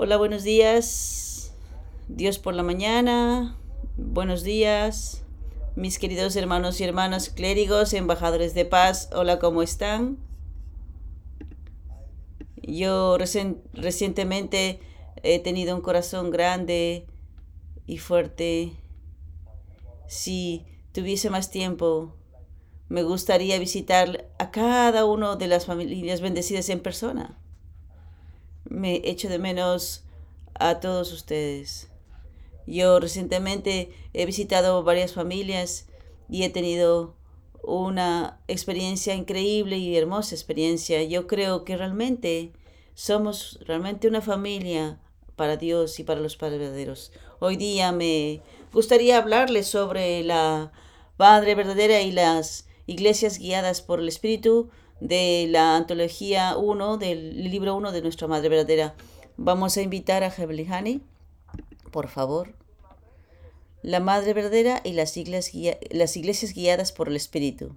Hola, buenos días. Dios por la mañana. Buenos días. Mis queridos hermanos y hermanas clérigos, embajadores de paz. Hola, ¿cómo están? Yo recientemente he tenido un corazón grande y fuerte. Si tuviese más tiempo, me gustaría visitar a cada una de las familias bendecidas en persona me echo de menos a todos ustedes. Yo recientemente he visitado varias familias y he tenido una experiencia increíble y hermosa experiencia. Yo creo que realmente somos realmente una familia para Dios y para los padres verdaderos. Hoy día me gustaría hablarles sobre la Padre verdadera y las iglesias guiadas por el Espíritu de la antología 1, del libro 1 de nuestra Madre Verdadera. Vamos a invitar a Hani, por favor. La Madre Verdadera y las iglesias, las iglesias guiadas por el Espíritu.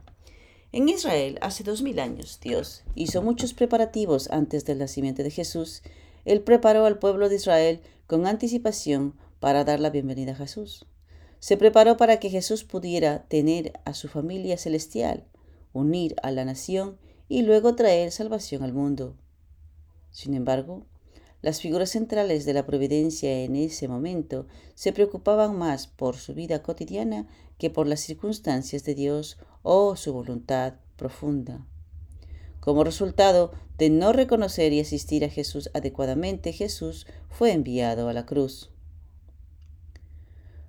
En Israel, hace dos mil años, Dios hizo muchos preparativos antes del nacimiento de Jesús. Él preparó al pueblo de Israel con anticipación para dar la bienvenida a Jesús. Se preparó para que Jesús pudiera tener a su familia celestial, unir a la nación y luego traer salvación al mundo. Sin embargo, las figuras centrales de la providencia en ese momento se preocupaban más por su vida cotidiana que por las circunstancias de Dios o su voluntad profunda. Como resultado de no reconocer y asistir a Jesús adecuadamente, Jesús fue enviado a la cruz.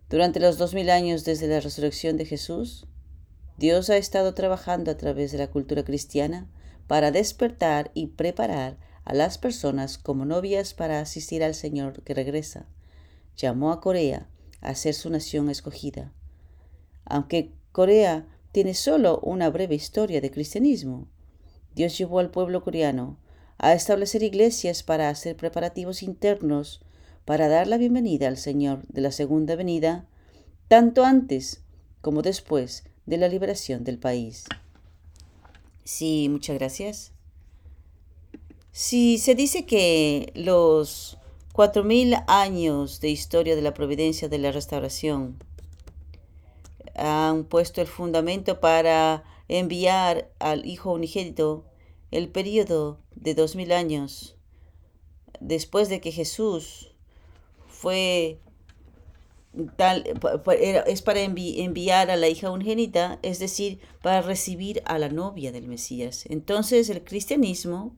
Durante los dos mil años desde la resurrección de Jesús, Dios ha estado trabajando a través de la cultura cristiana para despertar y preparar a las personas como novias para asistir al Señor que regresa. Llamó a Corea a ser su nación escogida. Aunque Corea tiene solo una breve historia de cristianismo, Dios llevó al pueblo coreano a establecer iglesias para hacer preparativos internos para dar la bienvenida al Señor de la segunda venida, tanto antes como después de la liberación del país. Sí, muchas gracias. Si se dice que los cuatro mil años de historia de la providencia de la restauración han puesto el fundamento para enviar al Hijo unigénito el periodo de dos mil años después de que Jesús fue tal, es para enviar a la hija unigénita, es decir, para recibir a la novia del Mesías. Entonces el cristianismo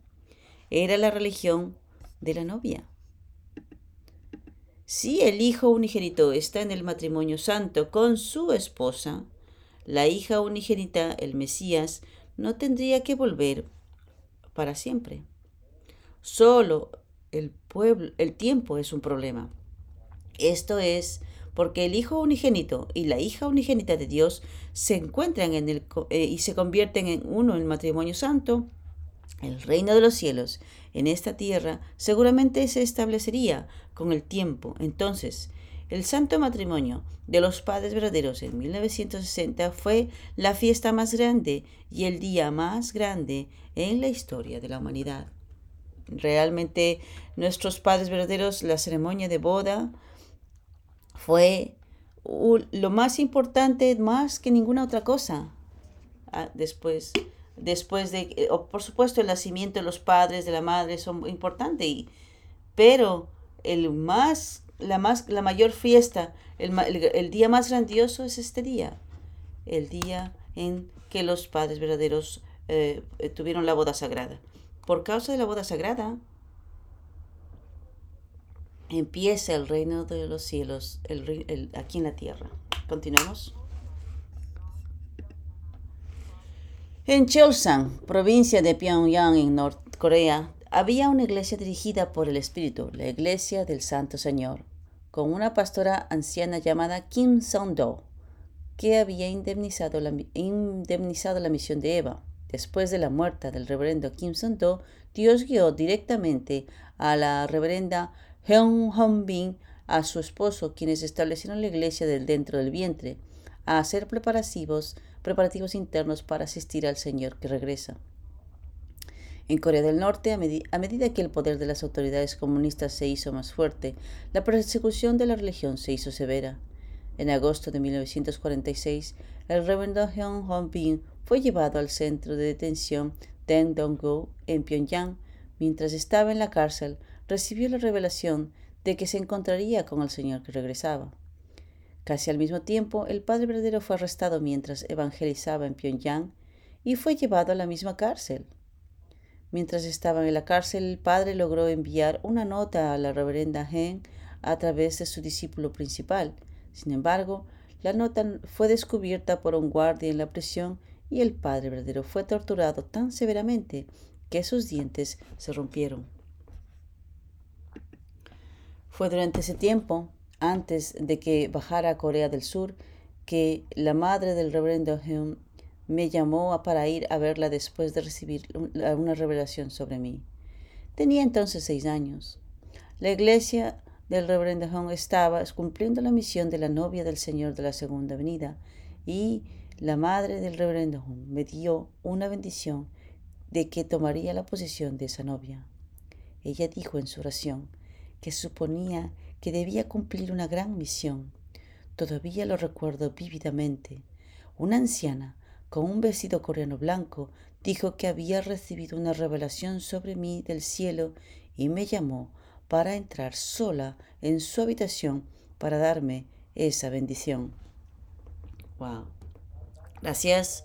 era la religión de la novia. Si el hijo unigénito está en el matrimonio santo con su esposa, la hija unigénita, el Mesías, no tendría que volver para siempre. Solo el pueblo, el tiempo es un problema. Esto es porque el Hijo unigénito y la hija unigénita de Dios se encuentran en el, eh, y se convierten en uno en el matrimonio santo, el reino de los cielos en esta tierra seguramente se establecería con el tiempo. Entonces, el santo matrimonio de los padres verdaderos en 1960 fue la fiesta más grande y el día más grande en la historia de la humanidad. Realmente nuestros padres verdaderos, la ceremonia de boda, fue lo más importante, más que ninguna otra cosa. Ah, después, después de, eh, por supuesto, el nacimiento de los padres, de la madre, son importantes, y, pero el más, la, más, la mayor fiesta, el, el día más grandioso es este día, el día en que los padres verdaderos eh, tuvieron la boda sagrada. Por causa de la boda sagrada, empieza el reino de los cielos aquí en la tierra. Continuamos. En Cheongsang, provincia de Pyongyang en Corea, había una iglesia dirigida por el Espíritu, la Iglesia del Santo Señor, con una pastora anciana llamada Kim Song-do, que había indemnizado la, indemnizado la misión de Eva. Después de la muerte del reverendo Kim Song-do, Dios guió directamente a la reverenda Heung Bin a su esposo, quienes establecieron la iglesia del dentro del vientre, a hacer preparativos, preparativos internos para asistir al Señor que regresa. En Corea del Norte, a, medida que el poder de las autoridades comunistas se hizo más fuerte, la persecución de la religión se hizo severa. En agosto de 1946, el reverendo Hyun Hong-bin fue llevado al centro de detención Deng Dong-gu en Pyongyang. Mientras estaba en la cárcel, recibió la revelación de que se encontraría con el Señor que regresaba. Casi al mismo tiempo, el Padre verdadero fue arrestado mientras evangelizaba en Pyongyang y fue llevado a la misma cárcel. Mientras estaba en la cárcel, el padre logró enviar una nota a la reverenda Hen a través de su discípulo principal. Sin embargo, la nota fue descubierta por un guardia en la prisión y el padre verdadero fue torturado tan severamente que sus dientes se rompieron. Fue durante ese tiempo, antes de que bajara a Corea del Sur, que la madre del reverendo Hen me llamó para ir a verla después de recibir una revelación sobre mí. Tenía entonces seis años. La iglesia del reverendo Hong estaba cumpliendo la misión de la novia del Señor de la Segunda Venida y la madre del reverendo Hong me dio una bendición de que tomaría la posición de esa novia. Ella dijo en su oración que suponía que debía cumplir una gran misión. Todavía lo recuerdo vívidamente. Una anciana con un vestido coreano blanco, dijo que había recibido una revelación sobre mí del cielo y me llamó para entrar sola en su habitación para darme esa bendición. Wow. Gracias.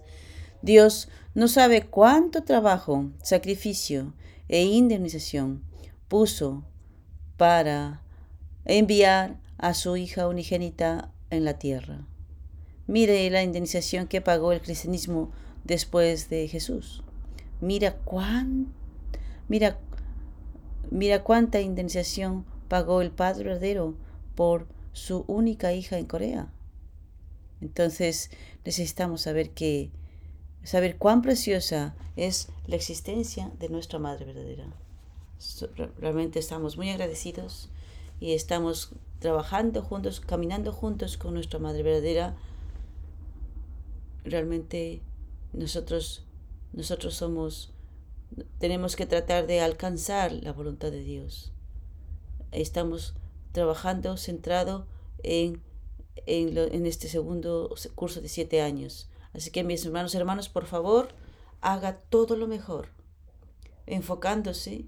Dios no sabe cuánto trabajo, sacrificio e indemnización puso para enviar a su hija unigénita en la tierra. Mire la indemnización que pagó el cristianismo después de Jesús. Mira cuán, mira, mira cuánta indemnización pagó el Padre verdadero por su única hija en Corea. Entonces necesitamos saber que saber cuán preciosa es la existencia de nuestra Madre verdadera. Realmente estamos muy agradecidos y estamos trabajando juntos, caminando juntos con nuestra Madre verdadera realmente nosotros, nosotros somos, tenemos que tratar de alcanzar la voluntad de Dios. Estamos trabajando centrado en, en, este segundo curso de siete años. Así que mis hermanos hermanos, por favor, haga todo lo mejor, enfocándose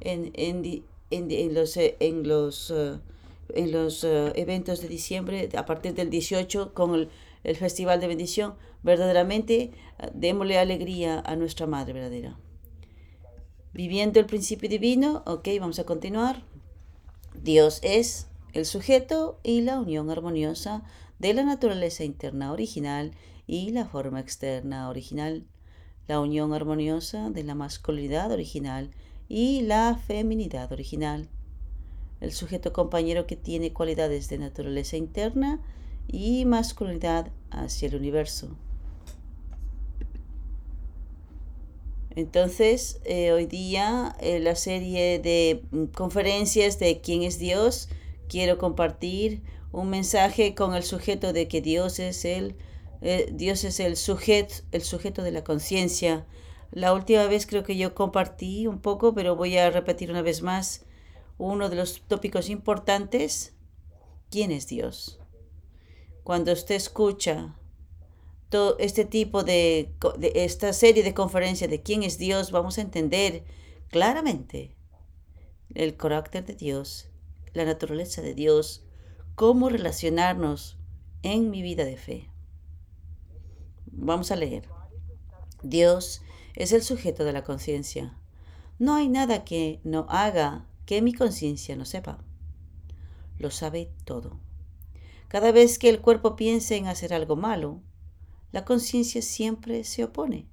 en, en, en los, en los, eh, en los eh, eventos de diciembre, a partir del 18, con el el festival de bendición, verdaderamente eh, démosle alegría a nuestra Madre verdadera. Viviendo el principio divino, ok, vamos a continuar. Dios es el sujeto y la unión armoniosa de la naturaleza interna original y la forma externa original, la unión armoniosa de la masculinidad original y la feminidad original. El sujeto compañero que tiene cualidades de naturaleza interna y masculinidad hacia el universo. Entonces, eh, hoy día, en la serie de mm, conferencias de quién es Dios, quiero compartir un mensaje con el sujeto de que Dios es el, eh, Dios es el sujeto, el sujeto de la conciencia. La última vez creo que yo compartí un poco, pero voy a repetir una vez más uno de los tópicos importantes. ¿Quién es Dios? cuando usted escucha todo este tipo de, esta serie de conferencias de quién es Dios, vamos a entender claramente el carácter de Dios, la naturaleza de Dios, cómo relacionarnos en mi vida de fe. Vamos a leer. Dios es el sujeto de la conciencia. No hay nada que no haga que mi conciencia no sepa. Lo sabe todo. Cada vez que el cuerpo piense en hacer algo malo, la conciencia siempre se opone,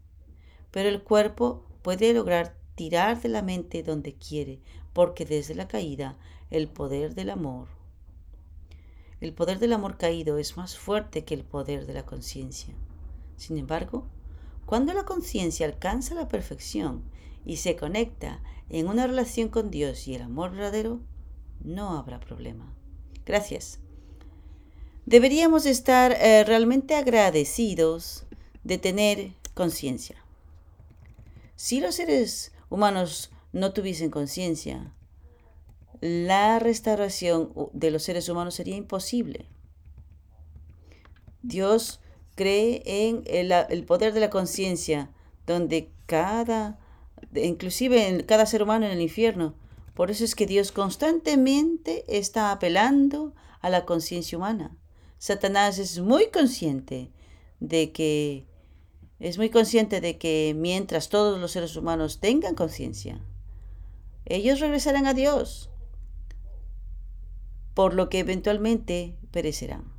pero el cuerpo puede lograr tirar de la mente donde quiere, porque desde la caída el poder del amor, el poder del amor caído es más fuerte que el poder de la conciencia. Sin embargo, cuando la conciencia alcanza la perfección y se conecta en una relación con Dios y el amor verdadero, no habrá problema. Gracias. Deberíamos estar eh, realmente agradecidos de tener conciencia. Si los seres humanos no tuviesen conciencia, la restauración de los seres humanos sería imposible. Dios cree en el, poder de la conciencia, donde cada, inclusive en cada ser humano en el infierno, por eso es que Dios constantemente está apelando a la conciencia humana. Satanás es muy consciente de que es muy consciente de que mientras todos los seres humanos tengan conciencia, ellos regresarán a Dios, por lo que eventualmente perecerán.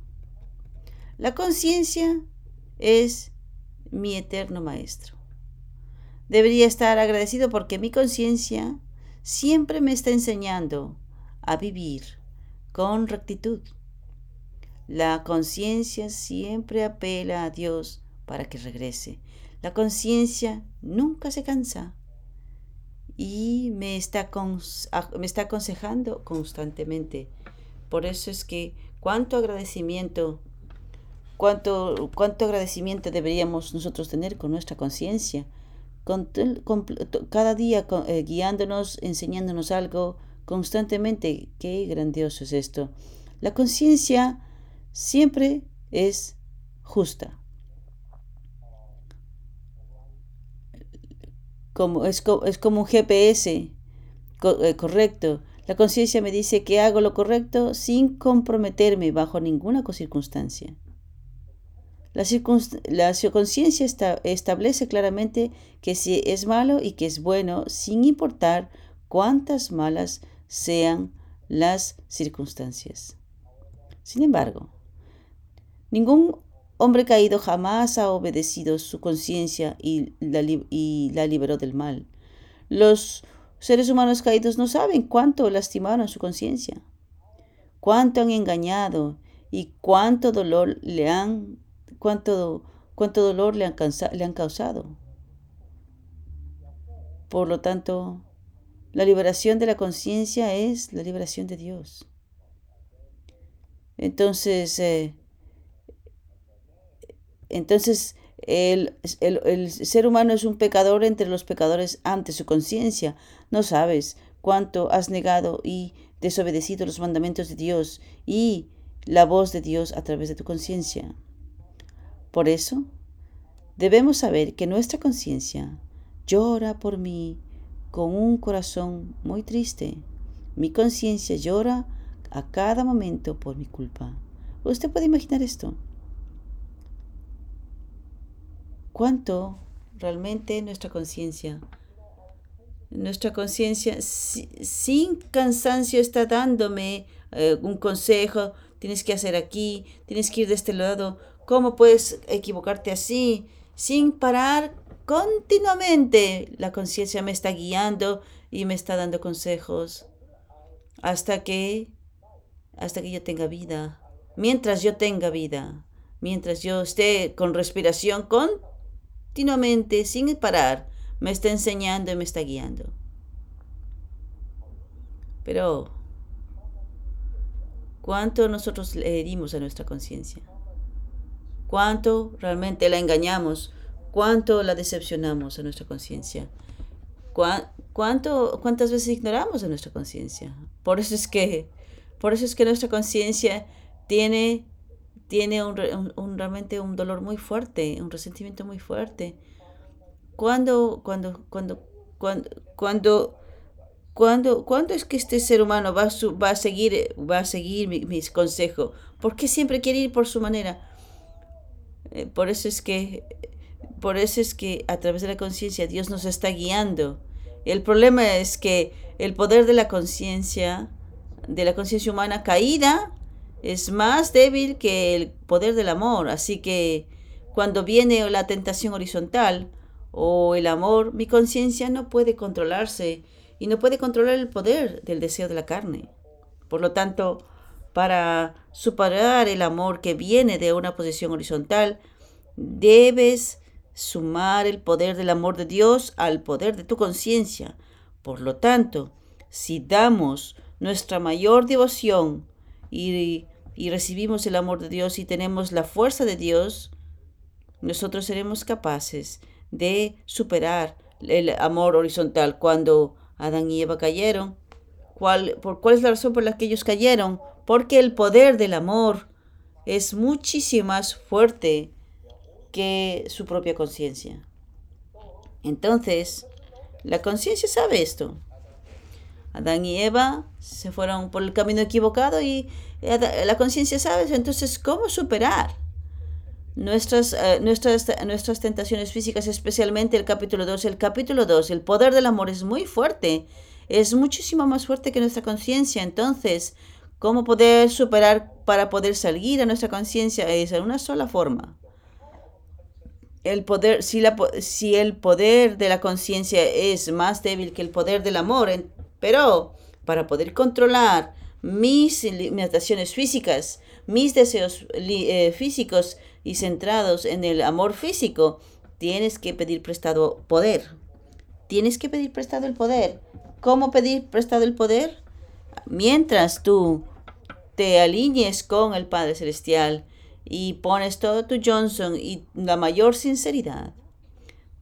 La conciencia es mi eterno maestro. Debería estar agradecido porque mi conciencia siempre me está enseñando a vivir con rectitud. La conciencia siempre apela a Dios para que regrese. La conciencia nunca se cansa y me está, me está aconsejando constantemente. Por eso es que cuánto agradecimiento, cuánto, cuánto agradecimiento deberíamos nosotros tener con nuestra conciencia, con, cada día eh, guiándonos, enseñándonos algo constantemente. Qué grandioso es esto. La conciencia siempre es justa. como, es, es como un GPS eh, correcto. La conciencia me dice que hago lo correcto sin comprometerme bajo ninguna circunstancia. La, la conciencia establece claramente que si es malo y que es bueno, sin importar cuántas malas sean las circunstancias. Sin embargo, ningún hombre caído jamás ha obedecido su conciencia y y la liberó del mal. Los seres humanos caídos no saben cuánto lastimaron su conciencia, cuánto han engañado y cuánto dolor le han, cuánto, cuánto dolor le han, le han causado. Por lo tanto, la liberación de la conciencia es la liberación de Dios. Entonces, eh, entonces, el, ser humano es un pecador entre los pecadores ante su conciencia. No sabes cuánto has negado y desobedecido los mandamientos de Dios y la voz de Dios a través de tu conciencia. Por eso, debemos saber que nuestra conciencia llora por mí con un corazón muy triste. Mi conciencia llora a cada momento por mi culpa. ¿Usted puede imaginar esto? cuánto realmente nuestra conciencia, nuestra conciencia sin cansancio está dándome eh, un consejo, tienes que hacer aquí, tienes que ir de este lado, ¿cómo puedes equivocarte así? Sin parar continuamente, la conciencia me está guiando y me está dando consejos hasta que hasta que yo tenga vida. Mientras yo tenga vida, mientras yo esté con respiración con continuamente, sin parar, me está enseñando y me está guiando. Pero, ¿cuánto nosotros le herimos a nuestra conciencia? ¿Cuánto realmente la engañamos? ¿Cuánto la decepcionamos a nuestra conciencia? ¿Cuánto, ¿Cuántas veces ignoramos a nuestra conciencia? Por eso es que, por eso es que nuestra conciencia tiene tiene un, realmente un dolor muy fuerte, un resentimiento muy fuerte. ¿Cuándo, cuando, cuando, cuando, cuando, cuando, cuando es que este ser humano va a, va a seguir, va a seguir mis consejos? ¿Por qué siempre quiere ir por su manera? Eh, por eso es que, por eso es que a través de la conciencia Dios nos está guiando. El problema es que el poder de la conciencia, de la conciencia humana caída, es más débil que el poder del amor. Así que cuando viene la tentación horizontal o el amor, mi conciencia no puede controlarse y no puede controlar el poder del deseo de la carne. Por lo tanto, para superar el amor que viene de una posición horizontal, debes sumar el poder del amor de Dios al poder de tu conciencia. Por lo tanto, si damos nuestra mayor devoción y, recibimos el amor de Dios y tenemos la fuerza de Dios, nosotros seremos capaces de superar el amor horizontal. Cuando Adán y Eva cayeron, ¿cuál, por, ¿cuál es la razón por la que ellos cayeron? Porque el poder del amor es muchísimo más fuerte que su propia conciencia. Entonces, la conciencia sabe esto. Adán y Eva se fueron por el camino equivocado y la conciencia sabe, entonces, ¿cómo superar nuestras, eh, nuestras, nuestras tentaciones físicas, especialmente el capítulo 2? El capítulo 2, el poder del amor es muy fuerte, es muchísimo más fuerte que nuestra conciencia. Entonces, ¿cómo poder superar para poder salir a nuestra conciencia? Es en una sola forma. El poder, si, la, si el poder de la conciencia es más débil que el poder del amor, pero para poder controlar mis limitaciones físicas, mis deseos eh, físicos y centrados en el amor físico, tienes que pedir prestado poder. Tienes que pedir prestado el poder. ¿Cómo pedir prestado el poder? Mientras tú te alinees con el Padre Celestial y pones todo tu Johnson y la mayor sinceridad,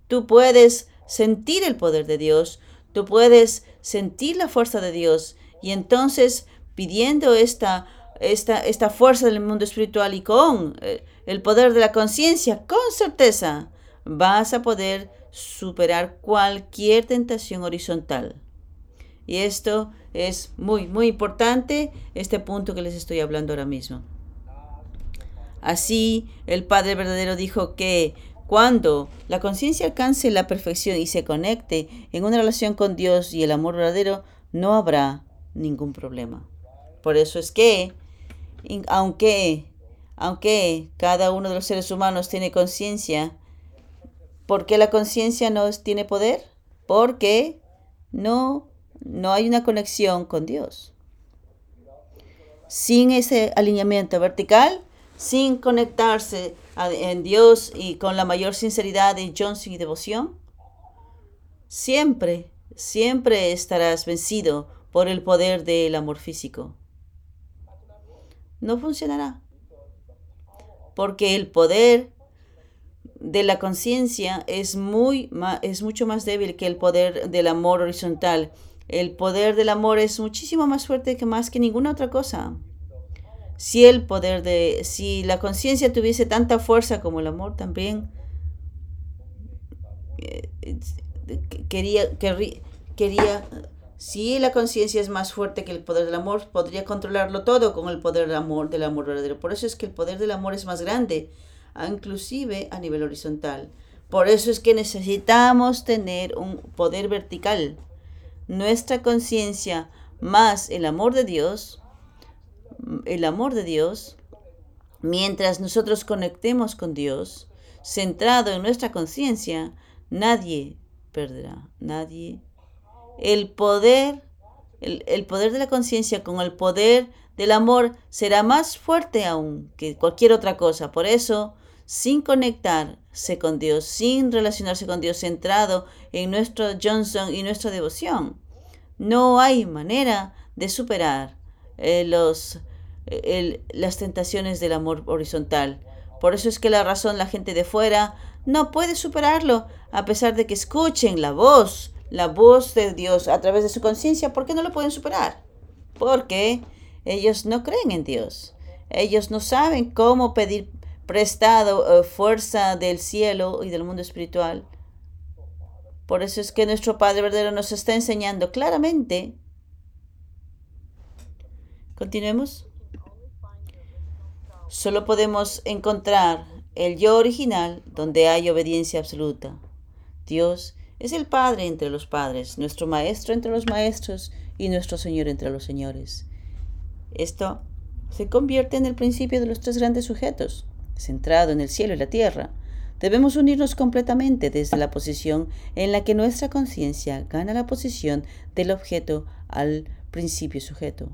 tú puedes sentir el poder de Dios, tú puedes sentir la fuerza de Dios y entonces pidiendo esta, esta, esta fuerza del mundo espiritual y con eh, el poder de la conciencia, con certeza vas a poder superar cualquier tentación horizontal. Y esto es muy, muy importante, este punto que les estoy hablando ahora mismo. Así, el Padre verdadero dijo que cuando la conciencia alcance la perfección y se conecte en una relación con Dios y el amor verdadero, no habrá ningún problema. Por eso es que, aunque, aunque cada uno de los seres humanos tiene conciencia, ¿por qué la conciencia no tiene poder? Porque no, no hay una conexión con Dios. Sin ese alineamiento vertical, sin conectarse en Dios y con la mayor sinceridad de Johnson y devoción, siempre, siempre estarás vencido por el poder del amor físico no funcionará. Porque el poder de la conciencia es, es mucho más débil que el poder del amor horizontal. El poder del amor es muchísimo más fuerte que más que ninguna otra cosa. Si el poder de, si la conciencia tuviese tanta fuerza como el amor también, eh, quería, quería, quería si la conciencia es más fuerte que el poder del amor, podría controlarlo todo con el poder del amor, del amor verdadero. Por eso es que el poder del amor es más grande, inclusive a nivel horizontal. Por eso es que necesitamos tener un poder vertical. Nuestra conciencia más el amor de Dios, el amor de Dios, mientras nosotros conectemos con Dios, centrado en nuestra conciencia, nadie perderá, nadie el poder, el, poder de la conciencia con el poder del amor será más fuerte aún que cualquier otra cosa. Por eso, sin conectarse con Dios, sin relacionarse con Dios, centrado en nuestro Johnson y nuestra devoción, no hay manera de superar eh, los, las tentaciones del amor horizontal. Por eso es que la razón la gente de fuera no puede superarlo, a pesar de que escuchen la voz la voz de Dios a través de su conciencia, ¿por qué no lo pueden superar? Porque ellos no creen en Dios. Ellos no saben cómo pedir prestado eh, fuerza del cielo y del mundo espiritual. Por eso es que nuestro Padre verdadero nos está enseñando claramente. Continuemos. Solo podemos encontrar el yo original donde hay obediencia absoluta. Dios es el Padre entre los padres, nuestro Maestro entre los maestros y nuestro Señor entre los señores. Esto se convierte en el principio de los tres grandes sujetos, centrado en el cielo y la tierra. Debemos unirnos completamente desde la posición en la que nuestra conciencia gana la posición del objeto al principio sujeto.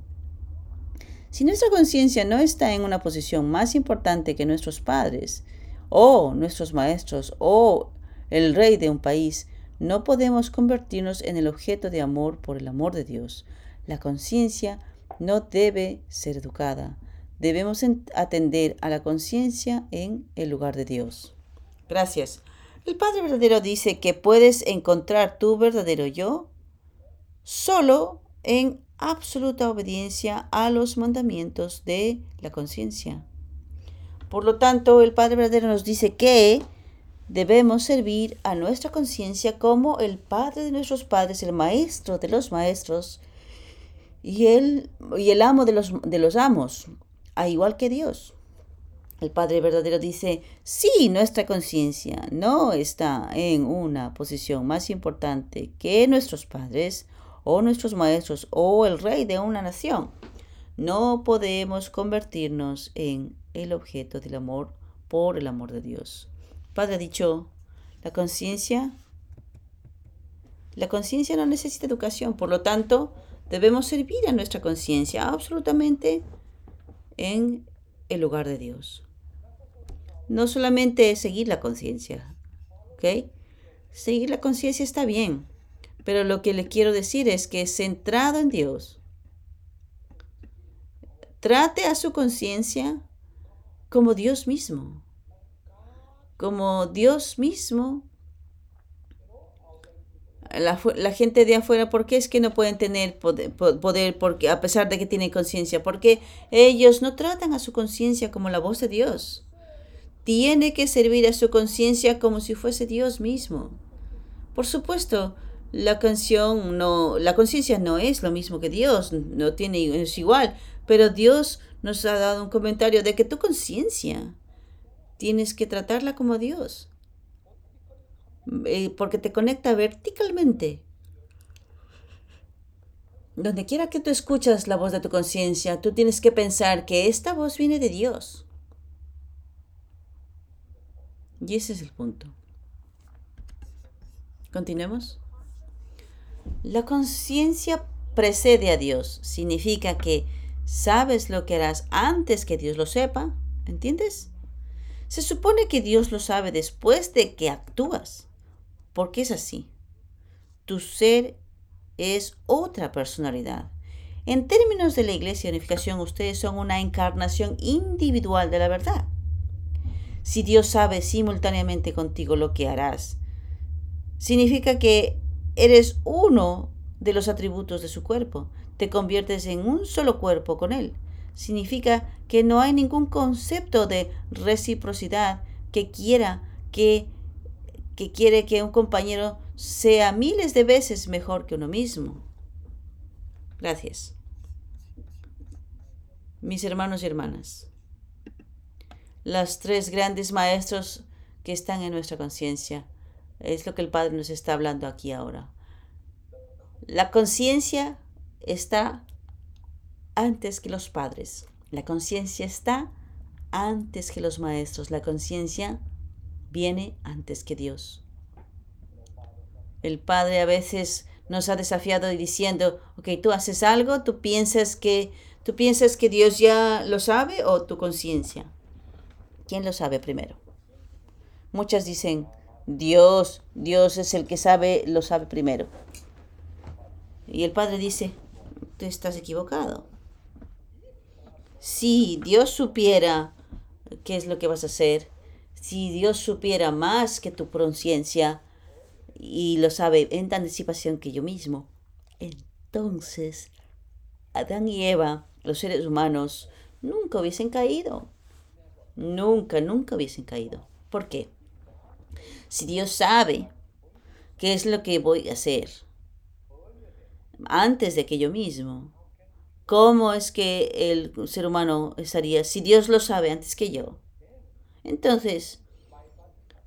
Si nuestra conciencia no está en una posición más importante que nuestros padres, o nuestros maestros, o el rey de un país, no podemos convertirnos en el objeto de amor por el amor de Dios. La conciencia no debe ser educada. Debemos atender a la conciencia en el lugar de Dios. Gracias. El Padre verdadero dice que puedes encontrar tu verdadero yo solo en absoluta obediencia a los mandamientos de la conciencia. Por lo tanto, el Padre verdadero nos dice que debemos servir a nuestra conciencia como el Padre de nuestros padres, el Maestro de los maestros y el, y el amo de los, de los amos, a igual que Dios. El Padre verdadero dice, si nuestra conciencia no está en una posición más importante que nuestros padres o nuestros maestros o el rey de una nación, no podemos convertirnos en el objeto del amor por el amor de Dios. Padre ha dicho, la conciencia, la conciencia no necesita educación, por lo tanto, debemos servir a nuestra conciencia absolutamente en el lugar de Dios no solamente seguir la conciencia, ¿ok? Seguir la conciencia está bien, pero lo que le quiero decir es que centrado en Dios, trate a su conciencia como Dios mismo, como Dios mismo. La, gente de afuera, ¿por qué es que no pueden tener poder, poder porque, a pesar de que tienen conciencia? Porque ellos no tratan a su conciencia como la voz de Dios tiene que servir a su conciencia como si fuese Dios mismo. Por supuesto, la canción no, la conciencia no es lo mismo que Dios, no tiene, es igual, pero Dios nos ha dado un comentario de que tu conciencia tienes que tratarla como Dios, eh, porque te conecta verticalmente. Donde quiera que tú escuchas la voz de tu conciencia, tú tienes que pensar que esta voz viene de Dios. Y ese es el punto. Continuemos. La conciencia precede a Dios. Significa que sabes lo que harás antes que Dios lo sepa. ¿Entiendes? Se supone que Dios lo sabe después de que actúas. Porque es así. Tu ser es otra personalidad. En términos de la Iglesia de Unificación, ustedes son una encarnación individual de la verdad si Dios sabe simultáneamente contigo lo que harás. Significa que eres uno de los atributos de su cuerpo, te conviertes en un solo cuerpo con Él. Significa que no hay ningún concepto de reciprocidad que quiera que, que quiere que un compañero sea miles de veces mejor que uno mismo. Gracias. Mis hermanos y hermanas los tres grandes maestros que están en nuestra conciencia. Es lo que el Padre nos está hablando aquí ahora. La conciencia está antes que los padres. La conciencia está antes que los maestros. La conciencia viene antes que Dios. El Padre a veces nos ha desafiado diciendo, ok, tú haces algo, tú piensas que, tú piensas que Dios ya lo sabe o tu conciencia. ¿Quién lo sabe primero? Muchas dicen, Dios, Dios es el que sabe, lo sabe primero. Y el Padre dice, tú estás equivocado. Si Dios supiera qué es lo que vas a hacer, si Dios supiera más que tu conciencia y lo sabe en anticipación que yo mismo, entonces Adán y Eva, los seres humanos, nunca hubiesen caído nunca, nunca hubiesen caído. ¿Por qué? Si Dios sabe qué es lo que voy a hacer antes de que yo mismo, ¿cómo es que el ser humano estaría? Si Dios lo sabe antes que yo, entonces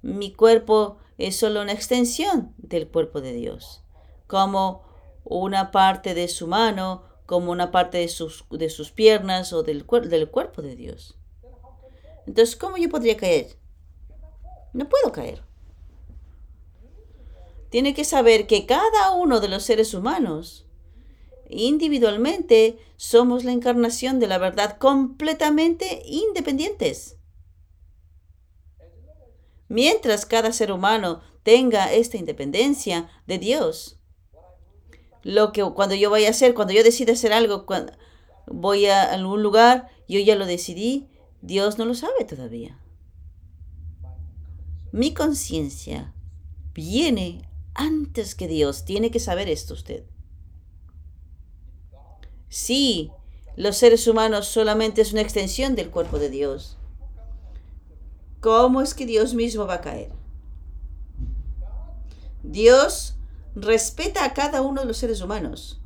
mi cuerpo es solo una extensión del cuerpo de Dios, como una parte de su mano, como una parte de sus, de sus piernas o del, del cuerpo de Dios. Entonces, ¿cómo yo podría caer? No puedo caer. Tiene que saber que cada uno de los seres humanos, individualmente, somos la encarnación de la verdad completamente independientes. Mientras cada ser humano tenga esta independencia de Dios, lo que cuando yo vaya a hacer, cuando yo decida hacer algo, cuando voy a algún lugar, yo ya lo decidí, Dios no lo sabe todavía. Mi conciencia viene antes que Dios. Tiene que saber esto usted. Sí, los seres humanos solamente es una extensión del cuerpo de Dios. ¿Cómo es que Dios mismo va a caer? Dios respeta a cada uno de los seres humanos.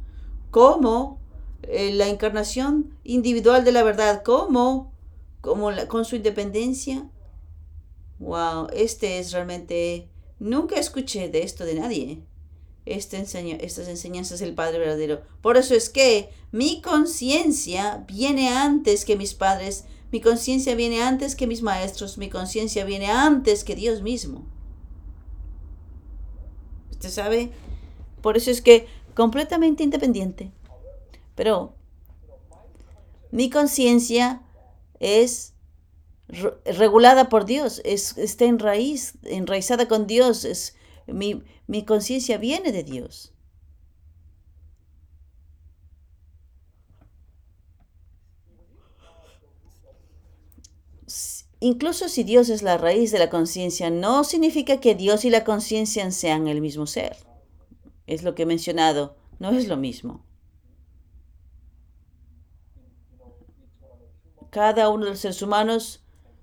¿Cómo eh, la encarnación individual de la verdad, ¿cómo? Como con su independencia. Wow, este es realmente... Nunca escuché de esto de nadie. Este enseño, estas enseñanzas del Padre verdadero. Por eso es que mi conciencia viene antes que mis padres, mi conciencia viene antes que mis maestros, mi conciencia viene antes que Dios mismo. ¿Usted sabe? Por eso es que completamente independiente. Pero mi conciencia es regulada por Dios, es, está en raíz, enraizada con Dios, es, mi, mi conciencia viene de Dios. Incluso si Dios es la raíz de la conciencia, no significa que Dios y la conciencia sean el mismo ser. Es lo que he mencionado, no es lo mismo. Cada uno de los seres humanos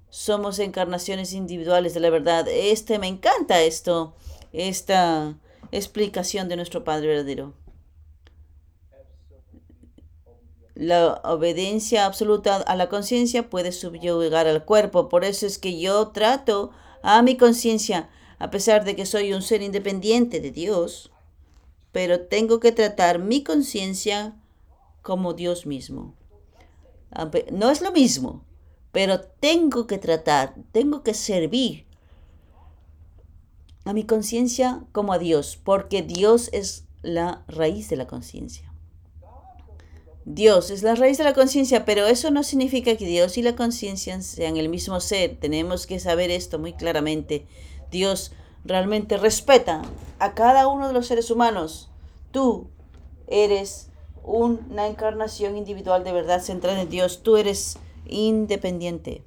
somos encarnaciones individuales de la verdad. Este me encanta esto, esta explicación de nuestro Padre verdadero. La obediencia absoluta a la conciencia puede subyugar al cuerpo. Por eso es que yo trato a mi conciencia, a pesar de que soy un ser independiente de Dios, pero tengo que tratar mi conciencia como Dios mismo. No es lo mismo, pero tengo que tratar, tengo que servir a mi conciencia como a Dios, porque Dios es la raíz de la conciencia. Dios es la raíz de la conciencia, pero eso no significa que Dios y la conciencia sean el mismo ser. Tenemos que saber esto muy claramente. Dios realmente respeta a cada uno de los seres humanos. Tú eres una encarnación individual de verdad centrada en Dios. Tú eres independiente.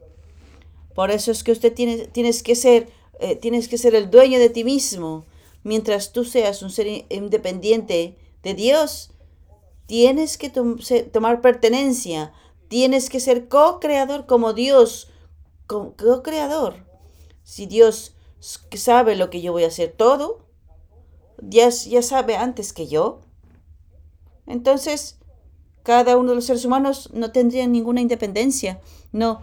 Por eso es que usted tiene, tienes, que ser, eh, tienes que ser el dueño de ti mismo. Mientras tú seas un ser independiente de Dios, tienes que tomar pertenencia. Tienes que ser co-creador como Dios, co-creador. Si Dios sabe lo que yo voy a hacer todo, ya, ya sabe antes que yo. Entonces, cada uno de los seres humanos no tendría ninguna independencia. No,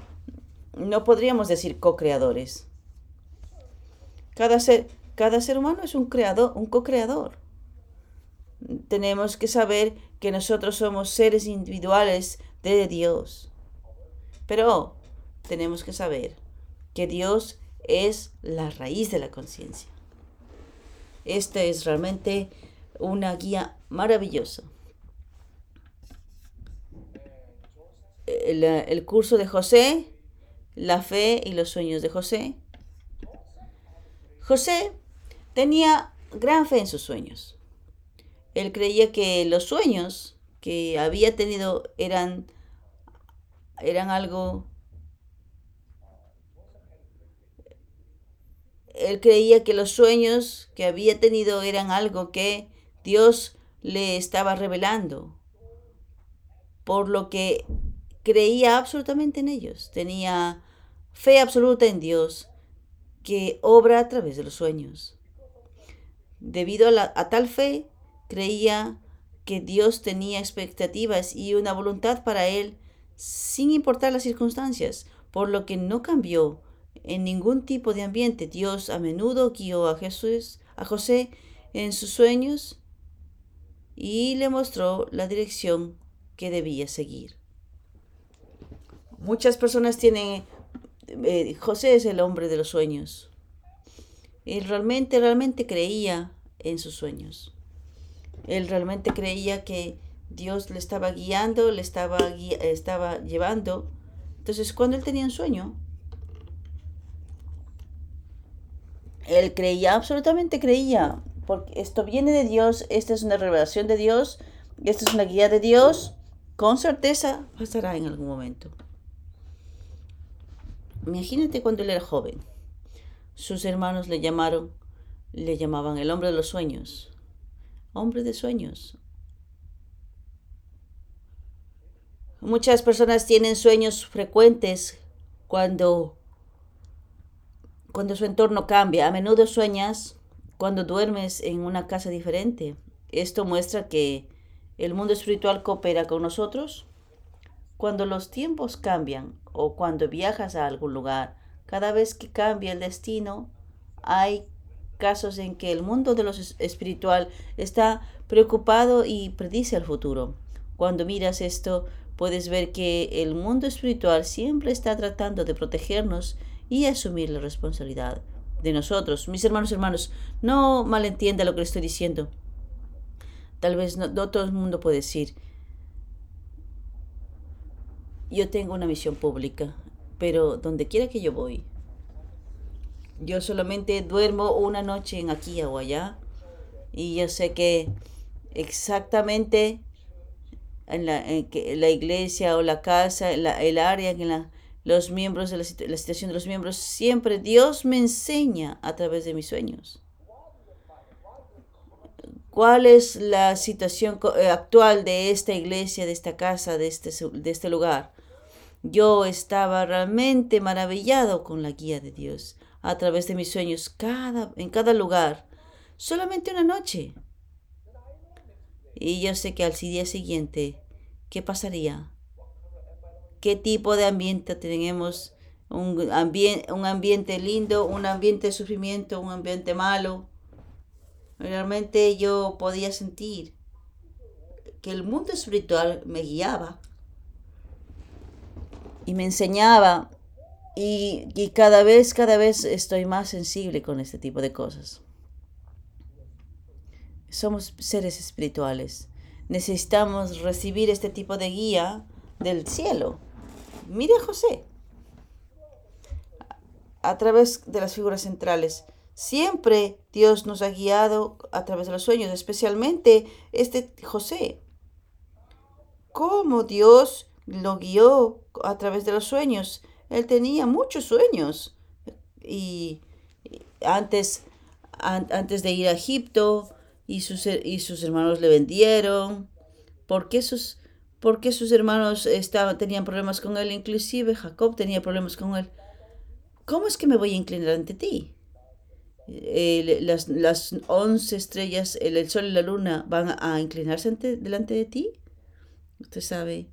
no podríamos decir co-creadores. Cada ser, cada ser humano es un creador, un co-creador. Tenemos que saber que nosotros somos seres individuales de Dios. Pero tenemos que saber que Dios es la raíz de la conciencia. Esta es realmente una guía maravillosa. el, curso de José, la fe y los sueños de José. José tenía gran fe en sus sueños. Él creía que los sueños que había tenido eran, eran algo... Él creía que los sueños que había tenido eran algo que Dios le estaba revelando. Por lo que creía absolutamente en ellos, tenía fe absoluta en Dios que obra a través de los sueños. Debido a, a tal fe, creía que Dios tenía expectativas y una voluntad para él sin importar las circunstancias, por lo que no cambió en ningún tipo de ambiente. Dios a menudo guió a Jesús, a José en sus sueños y le mostró la dirección que debía seguir. Muchas personas tienen, eh, José es el hombre de los sueños. Él realmente, realmente creía en sus sueños. Él realmente creía que Dios le estaba guiando, le estaba, llevando. Entonces, cuando él tenía un sueño, él creía, absolutamente creía, porque esto viene de Dios, esta es una revelación de Dios, esta es una guía de Dios, con certeza pasará en algún momento. Imagínate cuando él era joven. sus hermanos le llamaron, le llamaban el hombre de los sueños. Hombre de sueños. Muchas personas tienen sueños frecuentes cuando cuando su entorno cambia. A menudo sueñas cuando duermes en una casa diferente. Esto muestra que el mundo espiritual coopera con nosotros. Cuando los tiempos cambian o cuando viajas a algún lugar, cada vez que cambia el destino, hay casos en que el mundo de lo espiritual está preocupado y predice el futuro. Cuando miras esto, puedes ver que el mundo espiritual siempre está tratando de protegernos y asumir la responsabilidad de nosotros. Mis hermanos, hermanos, no malentienda lo que le estoy diciendo. Tal vez no, todo el mundo puede decir, yo tengo una misión pública, pero donde quiera que yo voy, yo solamente duermo una noche en aquí o allá y yo sé que exactamente en la, la iglesia o la casa, el área en la los miembros de la, la situación de los miembros, siempre Dios me enseña a través de mis sueños. ¿Cuál es la situación eh, actual de esta iglesia, de esta casa, de este, de este lugar? Yo estaba realmente maravillado con la guía de Dios a través de mis sueños cada, en cada lugar, solamente una noche. Y yo sé que al día siguiente, ¿qué pasaría? qué tipo de ambiente tenemos, un, un ambiente lindo, un ambiente de sufrimiento, un ambiente malo. Realmente yo podía sentir que el mundo espiritual me guiaba y me enseñaba y, y, cada vez, cada vez estoy más sensible con este tipo de cosas. Somos seres espirituales. Necesitamos recibir este tipo de guía del cielo. Mire a José a través de las figuras centrales. Siempre Dios nos ha guiado a través de los sueños, especialmente este José. ¿Cómo Dios lo guió a través de los sueños? Él tenía muchos sueños. Y antes, antes de ir a Egipto, y sus, y sus hermanos le vendieron. porque sus, porque sus hermanos estaban, tenían problemas con él, inclusive Jacob tenía problemas con él. ¿Cómo es que me voy a inclinar ante ti? las, las once estrellas, el, sol y la luna van a inclinarse ante, delante de ti. Usted sabe,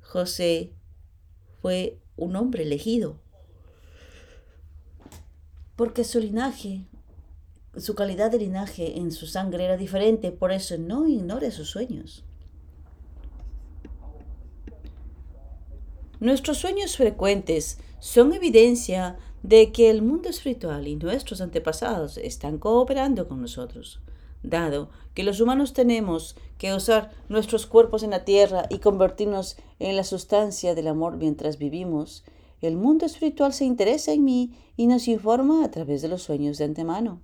José fue un hombre elegido. Porque su linaje, su calidad de linaje en su sangre era diferente, por eso no ignore sus sueños. Nuestros sueños frecuentes son evidencia de que el mundo espiritual y nuestros antepasados están cooperando con nosotros. Dado que los humanos tenemos que usar nuestros cuerpos en la tierra y convertirnos en la sustancia del amor mientras vivimos, el mundo espiritual se interesa en mí y nos informa a través de los sueños de antemano.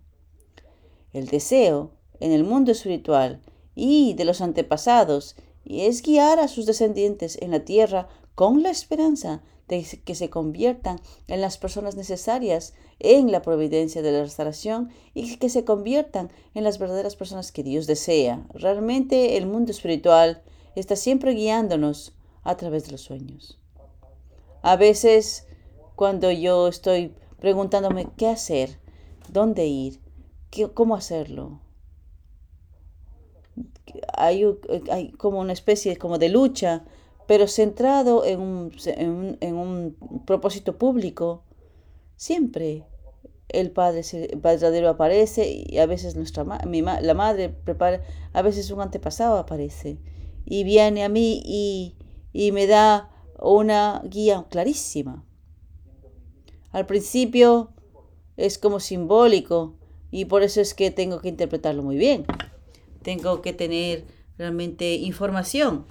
El deseo en el mundo espiritual y de los antepasados es guiar a sus descendientes en la tierra con la esperanza que se conviertan en las personas necesarias en la providencia de la restauración y que se conviertan en las verdaderas personas que Dios desea. Realmente el mundo espiritual está siempre guiándonos a través de los sueños. A veces, cuando yo estoy preguntándome qué hacer, dónde ir, cómo hacerlo, hay, hay como una especie como de lucha pero centrado en un, en un, propósito público, siempre el Padre verdadero aparece y a veces nuestra mi la madre prepara, a veces un antepasado aparece y viene a mí y, y me da una guía clarísima. Al principio es como simbólico y por eso es que tengo que interpretarlo muy bien. Tengo que tener realmente información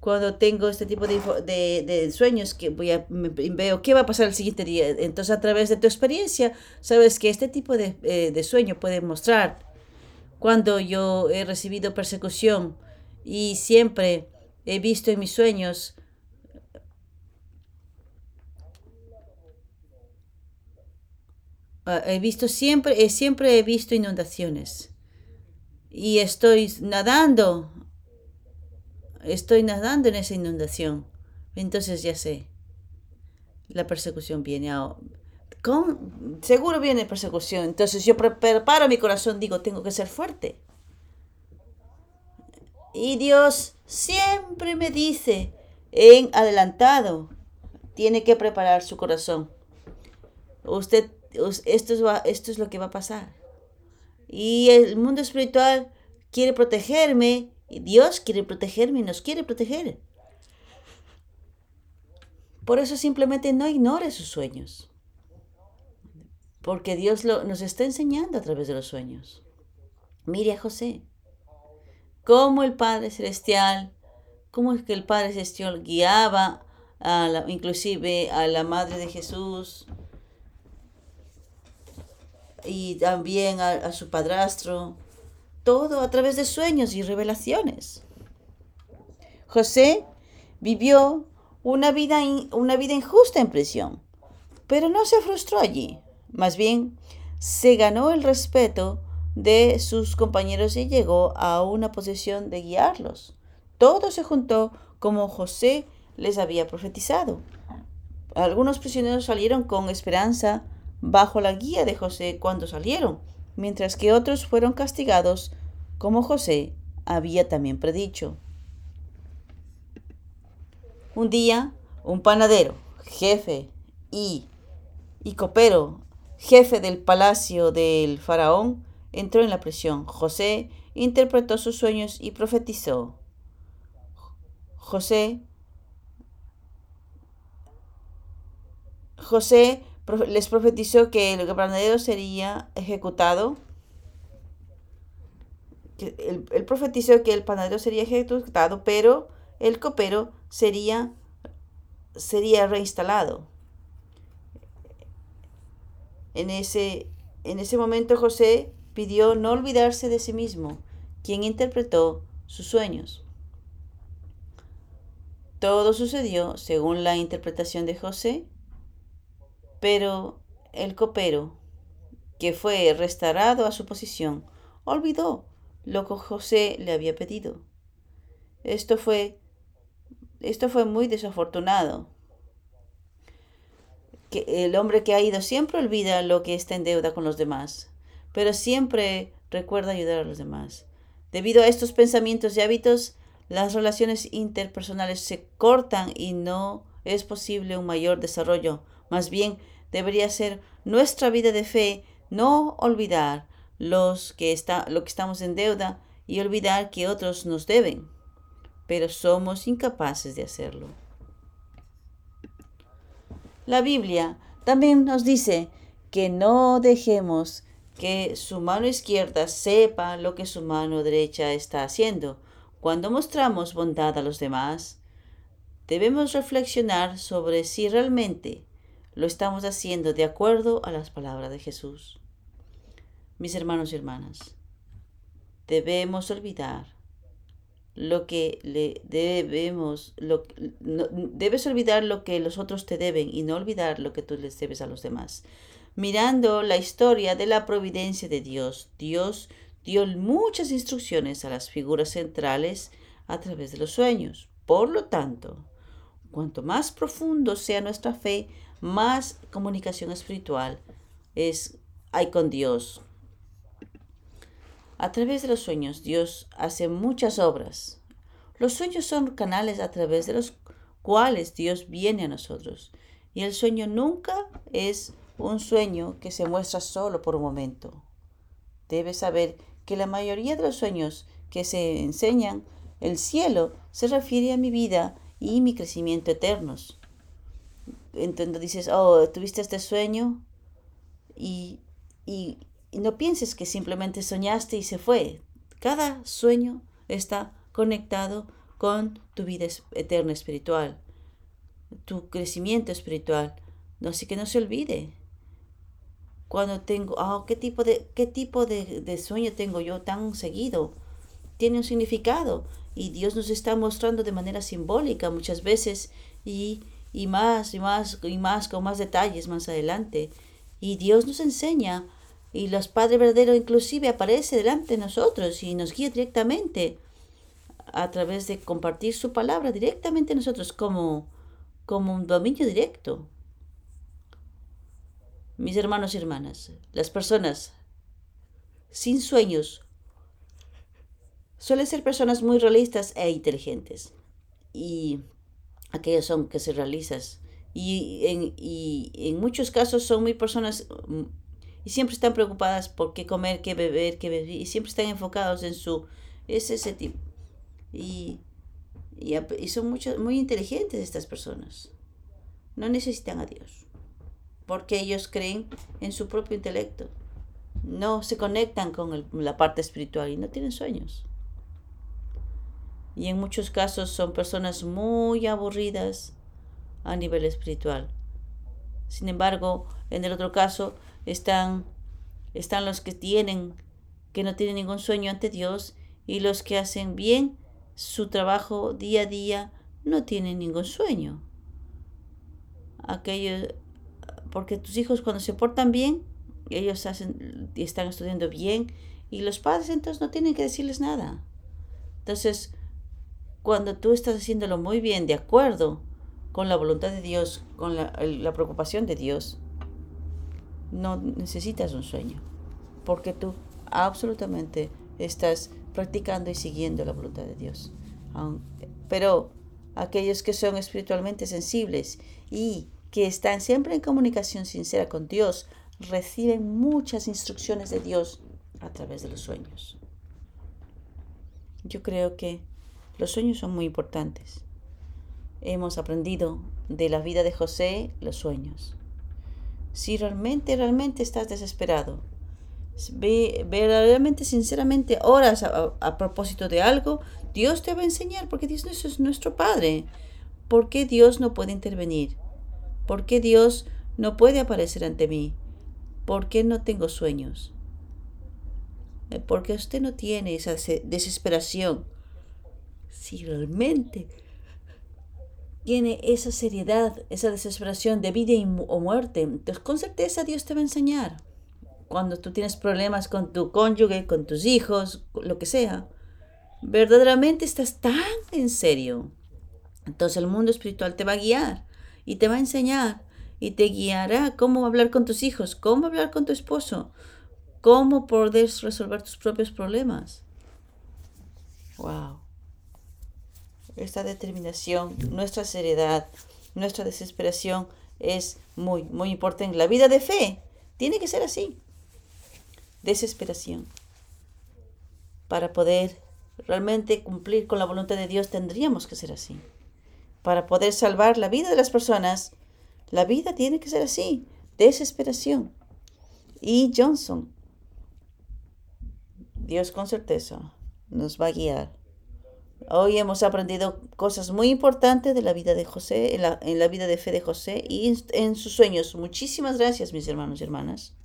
cuando tengo este tipo de, de, sueños que voy a, veo qué va a pasar el siguiente día. Entonces, a través de tu experiencia, sabes que este tipo de, eh, de sueño puede mostrar cuando yo he recibido persecución y siempre he visto en mis sueños ah, he visto siempre, siempre he visto inundaciones. Y estoy nadando. Estoy nadando en esa inundación. Entonces ya sé. La persecución viene a... ¿Cómo? Seguro viene persecución. Entonces yo preparo mi corazón, digo, tengo que ser fuerte. Y Dios siempre me dice en adelantado, tiene que preparar su corazón. Usted, esto es, esto es lo que va a pasar. Y el mundo espiritual quiere protegerme, Dios quiere protegerme y nos quiere proteger. Por eso simplemente no ignore sus sueños. Porque Dios lo, nos está enseñando a través de los sueños. Mire a José. Cómo el Padre Celestial, cómo es que el Padre Celestial guiaba a la, inclusive a la Madre de Jesús y también a, a su padrastro. Todo a través de sueños y revelaciones. José vivió una vida, una vida injusta en prisión, pero no se frustró allí. Más bien, se ganó el respeto de sus compañeros y llegó a una posición de guiarlos. Todo se juntó como José les había profetizado. Algunos prisioneros salieron con esperanza bajo la guía de José cuando salieron, mientras que otros fueron castigados como José había también predicho. Un día, un panadero, jefe y, y copero, jefe del palacio del faraón, entró en la prisión. José interpretó sus sueños y profetizó. José José les profetizó que el panadero sería ejecutado. Él, él profetizó que el panadero sería ejecutado, pero el copero sería, sería reinstalado. En ese, en ese momento José pidió no olvidarse de sí mismo, quien interpretó sus sueños. Todo sucedió según la interpretación de José, pero el copero, que fue restaurado a su posición, olvidó lo que José le había pedido. Esto fue esto fue muy desafortunado. Que el hombre que ha ido siempre olvida lo que está en deuda con los demás, pero siempre recuerda ayudar a los demás. Debido a estos pensamientos y hábitos, las relaciones interpersonales se cortan y no es posible un mayor desarrollo. Más bien, debería ser nuestra vida de fe no olvidar los que está, lo que estamos en deuda y olvidar que otros nos deben pero somos incapaces de hacerlo. La Biblia también nos dice que no dejemos que su mano izquierda sepa lo que su mano derecha está haciendo. Cuando mostramos bondad a los demás, debemos reflexionar sobre si realmente lo estamos haciendo de acuerdo a las palabras de Jesús. Mis hermanos y hermanas, debemos olvidar lo que le debemos, lo, debes olvidar lo que los otros te deben y no olvidar lo que tú les debes a los demás. Mirando la historia de la providencia de Dios, Dios dio muchas instrucciones a las figuras centrales a través de los sueños. Por lo tanto, cuanto más profundo sea nuestra fe, más comunicación espiritual es, hay con Dios, a través de los sueños Dios hace muchas obras. Los sueños son canales a través de los cuales Dios viene a nosotros. Y el sueño nunca es un sueño que se muestra solo por un momento. Debes saber que la mayoría de los sueños que se enseñan el cielo se refiere a mi vida y mi crecimiento eternos. Entonces dices, oh, tuviste este sueño y, y, no pienses que simplemente soñaste y se fue. Cada sueño está conectado con tu vida eterna espiritual, tu crecimiento espiritual. Así que no se olvide. Cuando tengo, oh, ¿qué tipo, de, qué tipo de, de sueño tengo yo tan seguido? Tiene un significado y Dios nos está mostrando de manera simbólica muchas veces y, y más y más y más con más detalles más adelante Y Dios nos enseña y los Padres verdaderos inclusive aparece delante de nosotros y nos guía directamente a través de compartir su palabra directamente a nosotros como, como un dominio directo. Mis hermanos y hermanas, las personas sin sueños suelen ser personas muy realistas e inteligentes. Y aquellos son que se realizan. Y en, y en muchos casos son muy personas y siempre están preocupadas por qué comer, qué beber, qué beber, y siempre están enfocados en su... Es ese tipo. Y, y, son mucho, muy inteligentes estas personas. No necesitan a Dios, porque ellos creen en su propio intelecto. No se conectan con la parte espiritual y no tienen sueños. Y en muchos casos son personas muy aburridas a nivel espiritual. Sin embargo, en el otro caso, están, están los que tienen, que no tienen ningún sueño ante Dios y los que hacen bien su trabajo día a día no tienen ningún sueño. Aquellos, porque tus hijos cuando se portan bien, ellos hacen, están estudiando bien y los padres entonces no tienen que decirles nada. Entonces, cuando tú estás haciéndolo muy bien, de acuerdo con la voluntad de Dios, con la, preocupación de Dios, no necesitas un sueño, porque tú absolutamente estás practicando y siguiendo la voluntad de Dios. Pero aquellos que son espiritualmente sensibles y que están siempre en comunicación sincera con Dios, reciben muchas instrucciones de Dios a través de los sueños. Yo creo que los sueños son muy importantes. Hemos aprendido de la vida de José los sueños si realmente, realmente estás desesperado, verdaderamente, sinceramente oras a, propósito de algo, Dios te va a enseñar, porque Dios es nuestro Padre. ¿Por qué Dios no puede intervenir? ¿Por qué Dios no puede aparecer ante mí? ¿Por qué no tengo sueños? Eh, porque usted no tiene esa desesperación. Si realmente tiene esa seriedad, esa desesperación de vida o muerte, entonces con certeza Dios te va a enseñar. Cuando tú tienes problemas con tu cónyuge, con tus hijos, lo que sea, verdaderamente estás tan en serio. Entonces el mundo espiritual te va a guiar y te va a enseñar y te guiará cómo hablar con tus hijos, cómo hablar con tu esposo, cómo poder resolver tus propios problemas. Wow esta determinación, nuestra seriedad, nuestra desesperación es muy, muy importante. La vida de fe tiene que ser así. Desesperación. Para poder realmente cumplir con la voluntad de Dios tendríamos que ser así. Para poder salvar la vida de las personas, la vida tiene que ser así. Desesperación. Y Johnson, Dios con certeza nos va a guiar Hoy hemos aprendido cosas muy importantes de la vida de José, en la, vida de fe de José y en, en sus sueños. Muchísimas gracias, mis hermanos y hermanas.